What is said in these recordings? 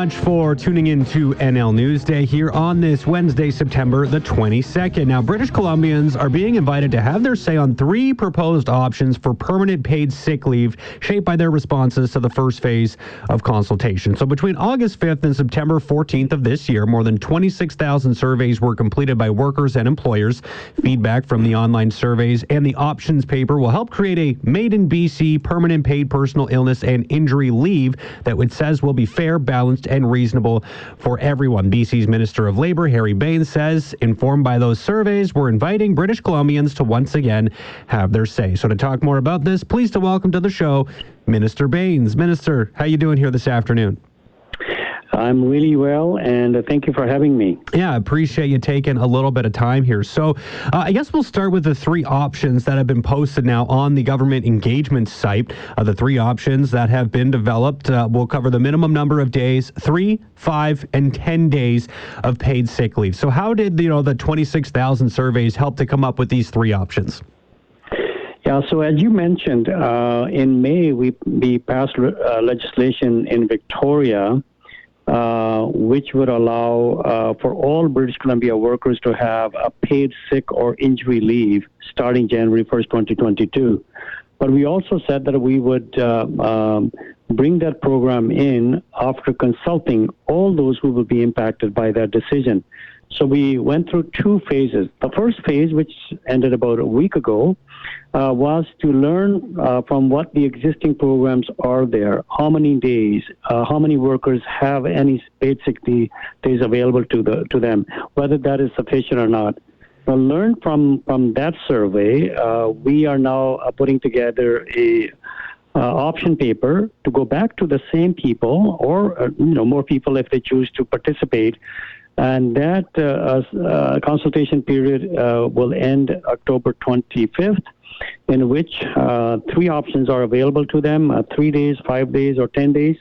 much for tuning in to NL Newsday here on this Wednesday, September the 22nd. Now, British Columbians are being invited to have their say on three proposed options for permanent paid sick leave, shaped by their responses to the first phase of consultation. So, between August 5th and September 14th of this year, more than 26,000 surveys were completed by workers and employers. Feedback from the online surveys and the options paper will help create a made in BC permanent paid personal illness and injury leave that it says will be fair, balanced, and reasonable for everyone. BC's Minister of Labour, Harry Bains, says, informed by those surveys, we're inviting British Columbians to once again have their say. So to talk more about this, pleased to welcome to the show Minister Bains. Minister, how you doing here this afternoon? I'm really well, and uh, thank you for having me. Yeah, I appreciate you taking a little bit of time here. So, uh, I guess we'll start with the three options that have been posted now on the government engagement site. Uh, the three options that have been developed uh, will cover the minimum number of days, three, five, and 10 days of paid sick leave. So, how did you know the 26,000 surveys help to come up with these three options? Yeah, so as you mentioned, uh, in May we we passed uh, legislation in Victoria uh, which would allow uh, for all British Columbia workers to have a paid sick or injury leave starting January 1st, 2022. But we also said that we would uh, um, bring that program in after consulting all those who will be impacted by that decision. So we went through two phases. The first phase, which ended about a week ago, uh, was to learn uh, from what the existing programs are there, how many days, uh, how many workers have any paid sick days available to the to them, whether that is sufficient or not. Well, learn from from that survey. Uh, we are now uh, putting together a uh, option paper to go back to the same people, or you know more people if they choose to participate. And that consultation period will end October 25th in which uh, three options are available to them uh, three days, five days, or 10 days.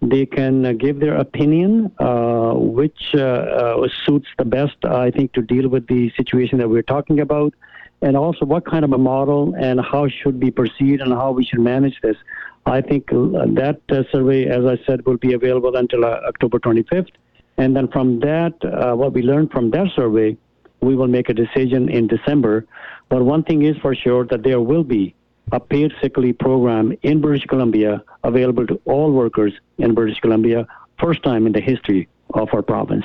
They can uh, give their opinion, uh, which uh, uh, suits the best, I think, to deal with the situation that we're talking about, and also what kind of a model and how should be proceed and how we should manage this. I think that survey, as I said, will be available until October 25th. And then from that, uh, what we learned from that survey, we will make a decision in December but one thing is for sure that there will be a paid sick leave program in British Columbia available to all workers in British Columbia, first time in the history of our province.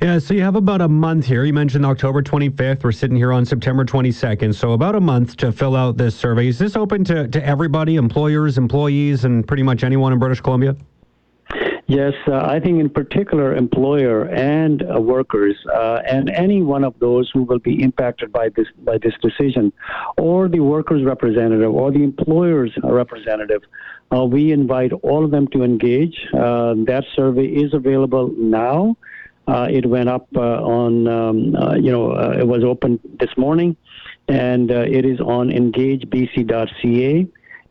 Yeah, so you have about a month here. You mentioned October 25th. We're sitting here on September 22nd. So about a month to fill out this survey. Is this open to, to everybody, employers, employees, and pretty much anyone in British Columbia? Yes, uh, I think in particular employer and uh, workers uh, and any one of those who will be impacted by this by this decision, or the workers' representative or the employer's representative. Uh, we invite all of them to engage. Uh, that survey is available now. Uh, it went up on, um, you know, it was open this morning, and it is on engagebc.ca.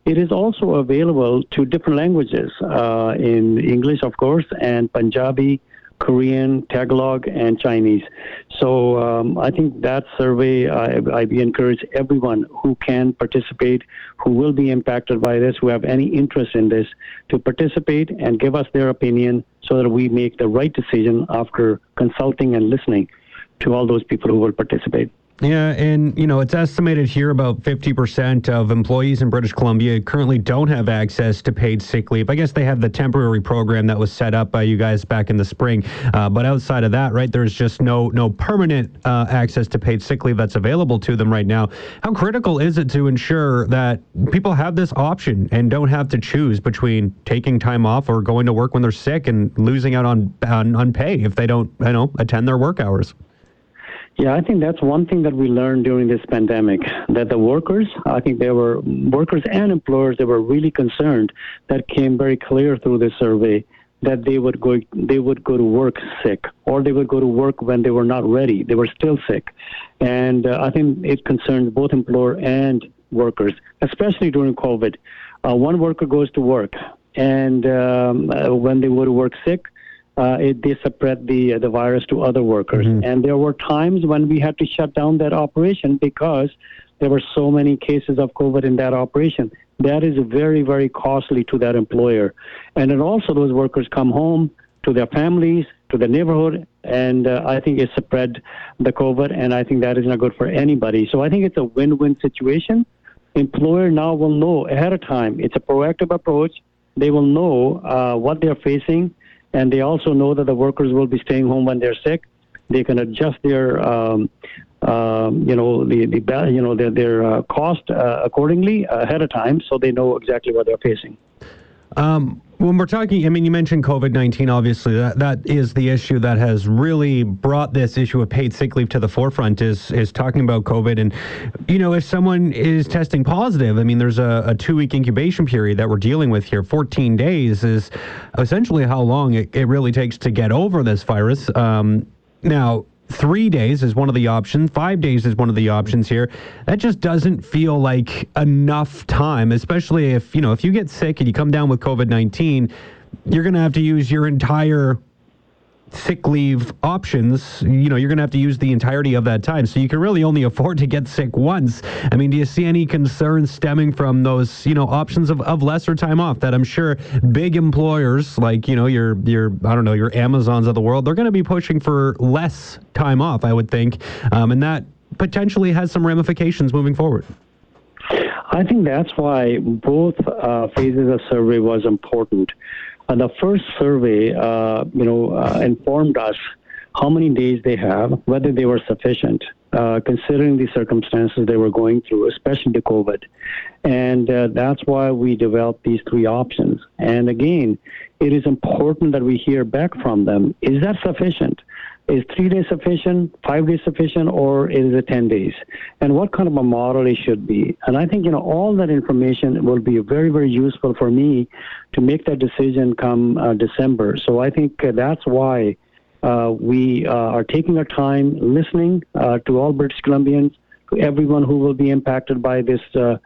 It is also available to different languages, uh, in English, of course, and Punjabi, Korean, Tagalog, and Chinese. So um, I think that survey, I, I encourage everyone who can participate, who will be impacted by this, who have any interest in this, to participate and give us their opinion so that we make the right decision after consulting and listening to all those people who will participate. Yeah, and you know, it's estimated here about 50% of employees in British Columbia currently don't have access to paid sick leave. I guess they have the temporary program that was set up by you guys back in the spring. Uh, but outside of that, right, there's just no no permanent uh, access to paid sick leave that's available to them right now. How critical is it to ensure that people have this option and don't have to choose between taking time off or going to work when they're sick and losing out on on, on pay if they don't, you know, attend their work hours? Yeah, I think that's one thing that we learned during this pandemic that the workers, I think there were workers and employers that were really concerned that came very clear through the survey that they would go they would go to work sick or they would go to work when they were not ready they were still sick. And uh, i think it concerns both employer and workers especially during covid. Uh, one worker goes to work and um, uh, when they to work sick uh, it, they spread the uh, the virus to other workers. Mm-hmm. And there were times when we had to shut down that operation because there were so many cases of COVID in that operation. That is very very costly to that employer. And then also those workers come home. to their families, to the neighborhood, and uh, I think it spread the COVID, and I think that is not good for anybody. So I think it's a win-win situation. Employer now will know ahead of time. It's a proactive approach. They will know uh, what they're facing, and they also know that the workers will be staying home when they're sick. They can adjust their um, um, you know the, the you know their their uh, cost uh, accordingly ahead of time, so they know exactly what they're facing. Um, when we're talking, I mean, you mentioned COVID 19, obviously, that, that is the issue that has really brought this issue of paid sick leave to the forefront is, is talking about COVID. And, you know, if someone is testing positive, I mean, there's a, a two week incubation period that we're dealing with here. 14 days is essentially how long it, it really takes to get over this virus. Um, now, three days is one of the options. Five days is one of the options here. That just doesn't feel like enough time especially if you know if you get sick and you come down with covid-19 you're going to have to use your entire sick leave options, you know, you're going to have to use the entirety of that time. So you can really only afford to get sick once. I mean, do you see any concerns stemming from those, you know, options of, of lesser time off that I'm sure big employers like, you know, your, your, I don't know, your Amazons of the world, they're going to be pushing for less time off, I would think. Um, and that potentially has some ramifications moving forward. I think that's why both uh, phases of survey was important. Uh, the first survey, uh, you know, uh, informed us how many days they have, whether they were sufficient, uh, considering the circumstances they were going through, especially the COVID. And uh, that's why we developed these three options. And again, it is important that we hear back from them. Is that sufficient? Is three days sufficient, five days sufficient, or is it 10 days? And what kind of a model it should be? And I think, you know, all that information will be very, very useful for me to make that decision come uh, December. So I think uh, that's why uh, we uh, are taking our time listening uh, to all British Columbians, to everyone who will be impacted by this, uh,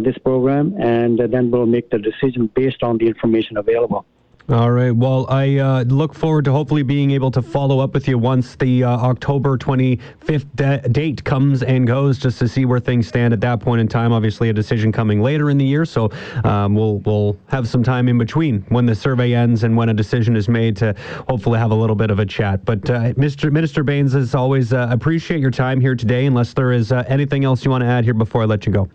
this program, and then we'll make the decision based on the information available. All right. Well, I uh, look forward to hopefully being able to follow up with you once the uh, October 25th de- date comes and goes, just to see where things stand at that point in time. Obviously, a decision coming later in the year, so um, we'll we'll have some time in between when the survey ends and when a decision is made to hopefully have a little bit of a chat. But uh, Mr. Minister Bains, as always, uh, appreciate your time here today. Unless there is uh, anything else you want to add here before I let you go.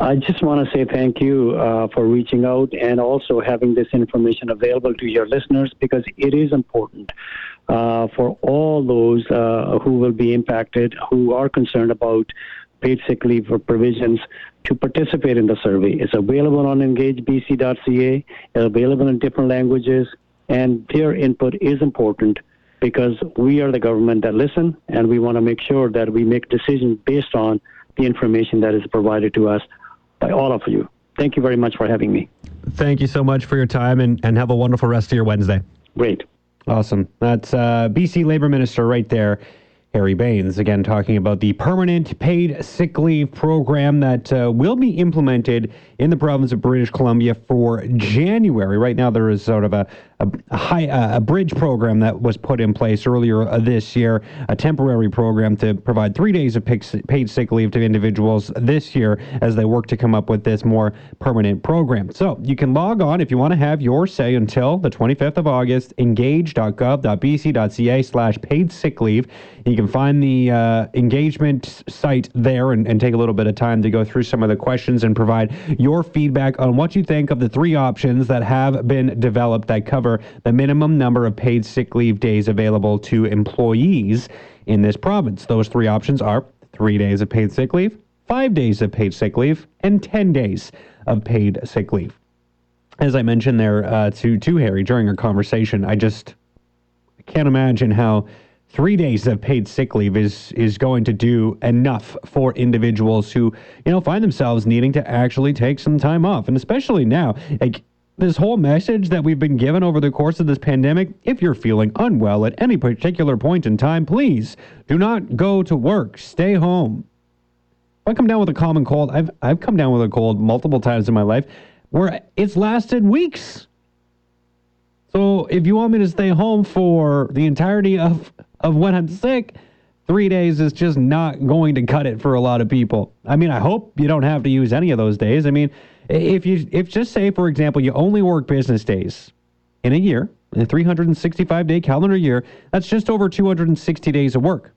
I just want to say thank you uh, for reaching out and also having this information available to your listeners because it is important uh, for all those uh, who will be impacted, who are concerned about paid sick leave provisions to participate in the survey. It's available on engagebc.ca, it's available in different languages, and their input is important because we are the government that listen and we want to make sure that we make decisions based on the information that is provided to us by all of you. Thank you very much for having me. Thank you so much for your time and, and have a wonderful rest of your Wednesday. Great. Awesome. That's uh, BC Labor Minister right there. Harry Bains, again, talking about the permanent paid sick leave program that uh, will be implemented in the province of British Columbia for January. Right now, there is sort of a, a, high, uh, a bridge program that was put in place earlier uh, this year, a temporary program to provide three days of paid sick leave to individuals this year as they work to come up with this more permanent program. So you can log on if you want to have your say until the 25th of August, engage.gov.bc.ca slash paid sick leave. You can find the uh, engagement site there and, and take a little bit of time to go through some of the questions and provide your feedback on what you think of the three options that have been developed that cover the minimum number of paid sick leave days available to employees in this province. Those three options are three days of paid sick leave, five days of paid sick leave, and 10 days of paid sick leave. As I mentioned there uh, to, to Harry during our conversation, I just can't imagine how three days of paid sick leave is is going to do enough for individuals who you know find themselves needing to actually take some time off and especially now like this whole message that we've been given over the course of this pandemic if you're feeling unwell at any particular point in time, please do not go to work. Stay home. I come down with a common cold, I've, I've come down with a cold multiple times in my life where it's lasted weeks. So if you want me to stay home for the entirety of, of when I'm sick, three days is just not going to cut it for a lot of people. I mean, I hope you don't have to use any of those days. I mean, if you if just say for example you only work business days in a year a 365 day calendar year, that's just over 260 days of work.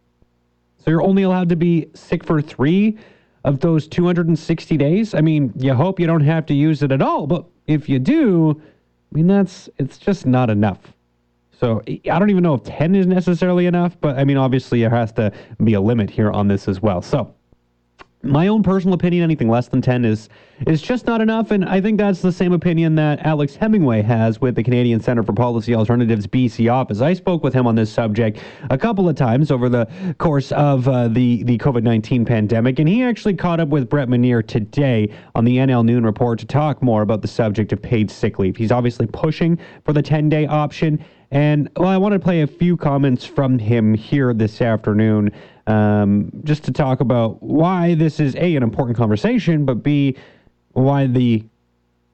So you're only allowed to be sick for three of those 260 days. I mean, you hope you don't have to use it at all, but if you do, I mean, that's it's just not enough. So I don't even know if 10 is necessarily enough, but I mean, obviously, there has to be a limit here on this as well. So my own personal opinion, anything less than 10 is is just not enough. And I think that's the same opinion that Alex Hemingway has with the Canadian Center for Policy Alternatives BC office. I spoke with him on this subject a couple of times over the course of uh, the, the COVID 19 pandemic. And he actually caught up with Brett Manier today on the NL Noon Report to talk more about the subject of paid sick leave. He's obviously pushing for the 10 day option. And well, I want to play a few comments from him here this afternoon um, just to talk about why this is A, an important conversation, but B, why the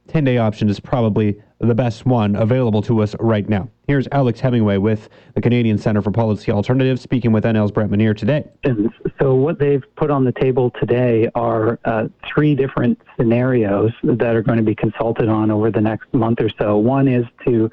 10 day option is probably the best one available to us right now. Here's Alex Hemingway with the Canadian Center for Policy Alternatives speaking with NL's Brett Manier today. So, what they've put on the table today are uh, three different scenarios that are going to be consulted on over the next month or so. One is to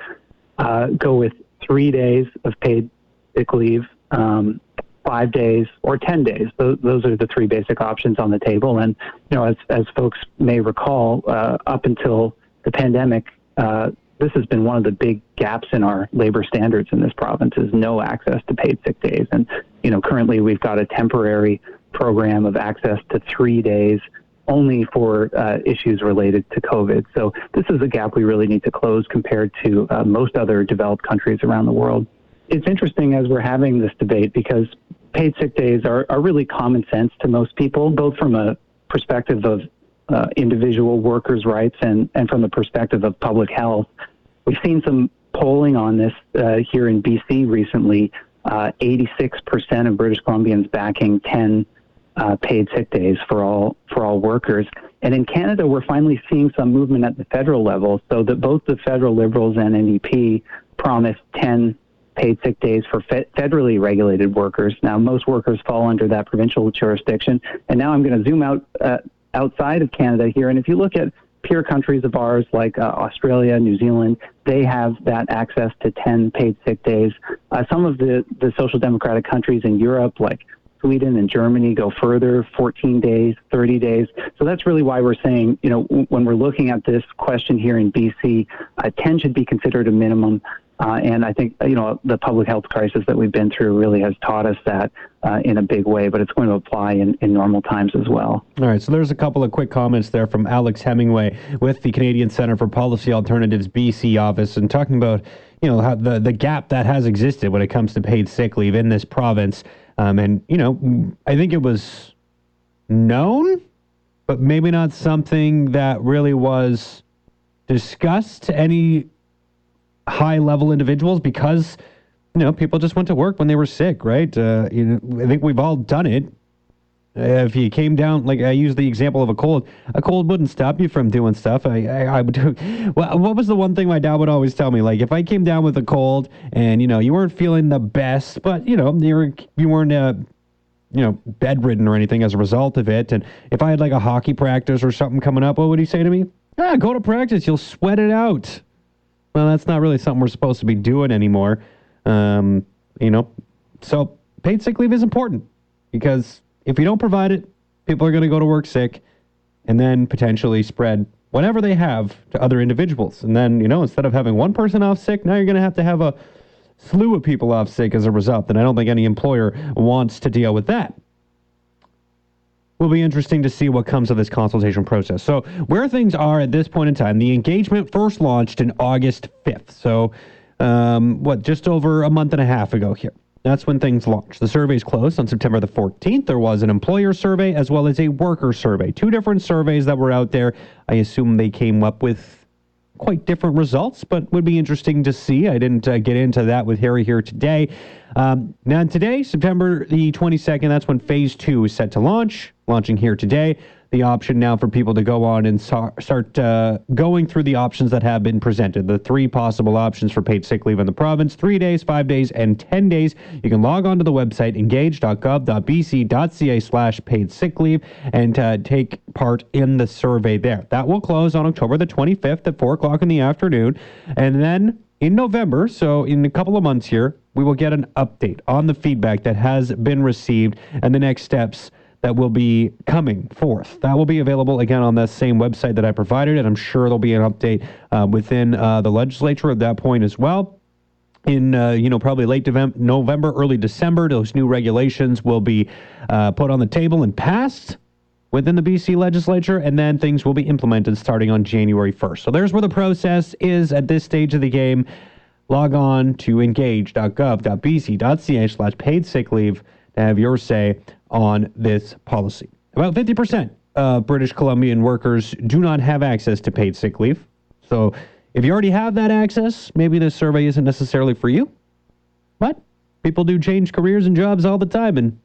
uh, go with three days of paid sick leave um, five days or 10 days. Those, those are the three basic options on the table. And, you know, as, as folks may recall, uh, up until the pandemic, uh, this has been one of the big gaps in our labor standards in this province is no access to paid sick days. And, you know, currently we've got a temporary program of access to three days only for uh, issues related to COVID. So this is a gap we really need to close compared to uh, most other developed countries around the world. It's interesting as we're having this debate because paid sick days are, are really common sense to most people, both from a perspective of uh, individual workers' rights and, and from the perspective of public health. We've seen some polling on this uh, here in BC recently. Uh, 86% of British Columbians backing 10 uh, paid sick days for all for all workers. And in Canada, we're finally seeing some movement at the federal level, so that both the federal Liberals and NDP promised 10 paid sick days for fe- federally regulated workers. Now, most workers fall under that provincial jurisdiction. And now I'm going to zoom out uh, outside of Canada here. And if you look at peer countries of ours like uh, Australia, New Zealand, they have that access to 10 paid sick days. Uh, some of the, the social democratic countries in Europe, like Sweden and Germany, go further 14 days, 30 days. So that's really why we're saying, you know, when we're looking at this question here in BC, uh, 10 should be considered a minimum. Uh, and I think you know the public health crisis that we've been through really has taught us that uh, in a big way, but it's going to apply in, in normal times as well. All right, so there's a couple of quick comments there from Alex Hemingway with the Canadian Center for Policy Alternatives BC office, and talking about you know how the the gap that has existed when it comes to paid sick leave in this province, um, and you know I think it was known, but maybe not something that really was discussed to any high level individuals because you know people just went to work when they were sick, right? Uh, you know, I think we've all done it. If you came down, like I use the example of a cold, a cold wouldn't stop you from doing stuff. I, I, I would do. Well, what was the one thing my dad would always tell me? Like if I came down with a cold and you know you weren't feeling the best, but you know you were you weren't uh, you know bedridden or anything as a result of it, and if I had like a hockey practice or something coming up, what would he say to me? Ah, go to practice. You'll sweat it out well, that's not really something we're supposed to be doing anymore. Um, you know, so paid sick leave is important because if you don't provide it, people are going to go to work sick and then potentially spread whatever they have to other individuals. And then, you know, instead of having one person off sick, now you're going to have to have a slew of people off sick as a result. And I don't think any employer wants to deal with that will be interesting to see what comes of this consultation process. So, where things are at this point in time, the engagement first launched in August 5th. So, um, what, just over a month and a half ago here. That's when things launched. The surveys closed on September the 14th. There was an employer survey as well as a worker survey. Two different surveys that were out there. I assume they came up with quite different results, but would be interesting to see. I didn't uh, get into that with Harry here today. Um, now, today, September the 22nd, that's when phase two is set to launch, launching here today the option now for people to go on and start uh, going through the options that have been presented. The three possible options for paid sick leave in the province three days, five days, and 10 days. You can log on to the website engage.gov.bc.ca slash paid sick leave and uh, take part in the survey there. That will close on October the 25th at 4 o'clock in the afternoon. And then in November, so in a couple of months here, we will get an update on the feedback that has been received and the next steps that will be coming forth. That will be available again on that same website that I provided, and I'm sure there'll be an update uh, within uh, the legislature at that point as well. In uh, you know probably late November, early December, those new regulations will be uh, put on the table and passed within the BC legislature, and then things will be implemented starting on January 1st. So there's where the process is at this stage of the game. Log on to engage.gov.bc.ca slash paid sick leave have your say on this policy. About 50% of British Columbian workers do not have access to paid sick leave. So if you already have that access, maybe this survey isn't necessarily for you. But people do change careers and jobs all the time, and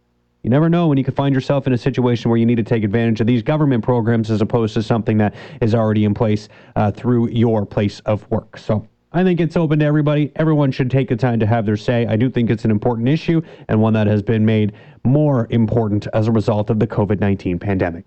you never know when you could find yourself in a situation where you need to take advantage of these government programs as opposed to something that is already in place uh, through your place of work. So I think it's open to everybody. Everyone should take the time to have their say. I do think it's an important issue and one that has been made more important as a result of the COVID 19 pandemic.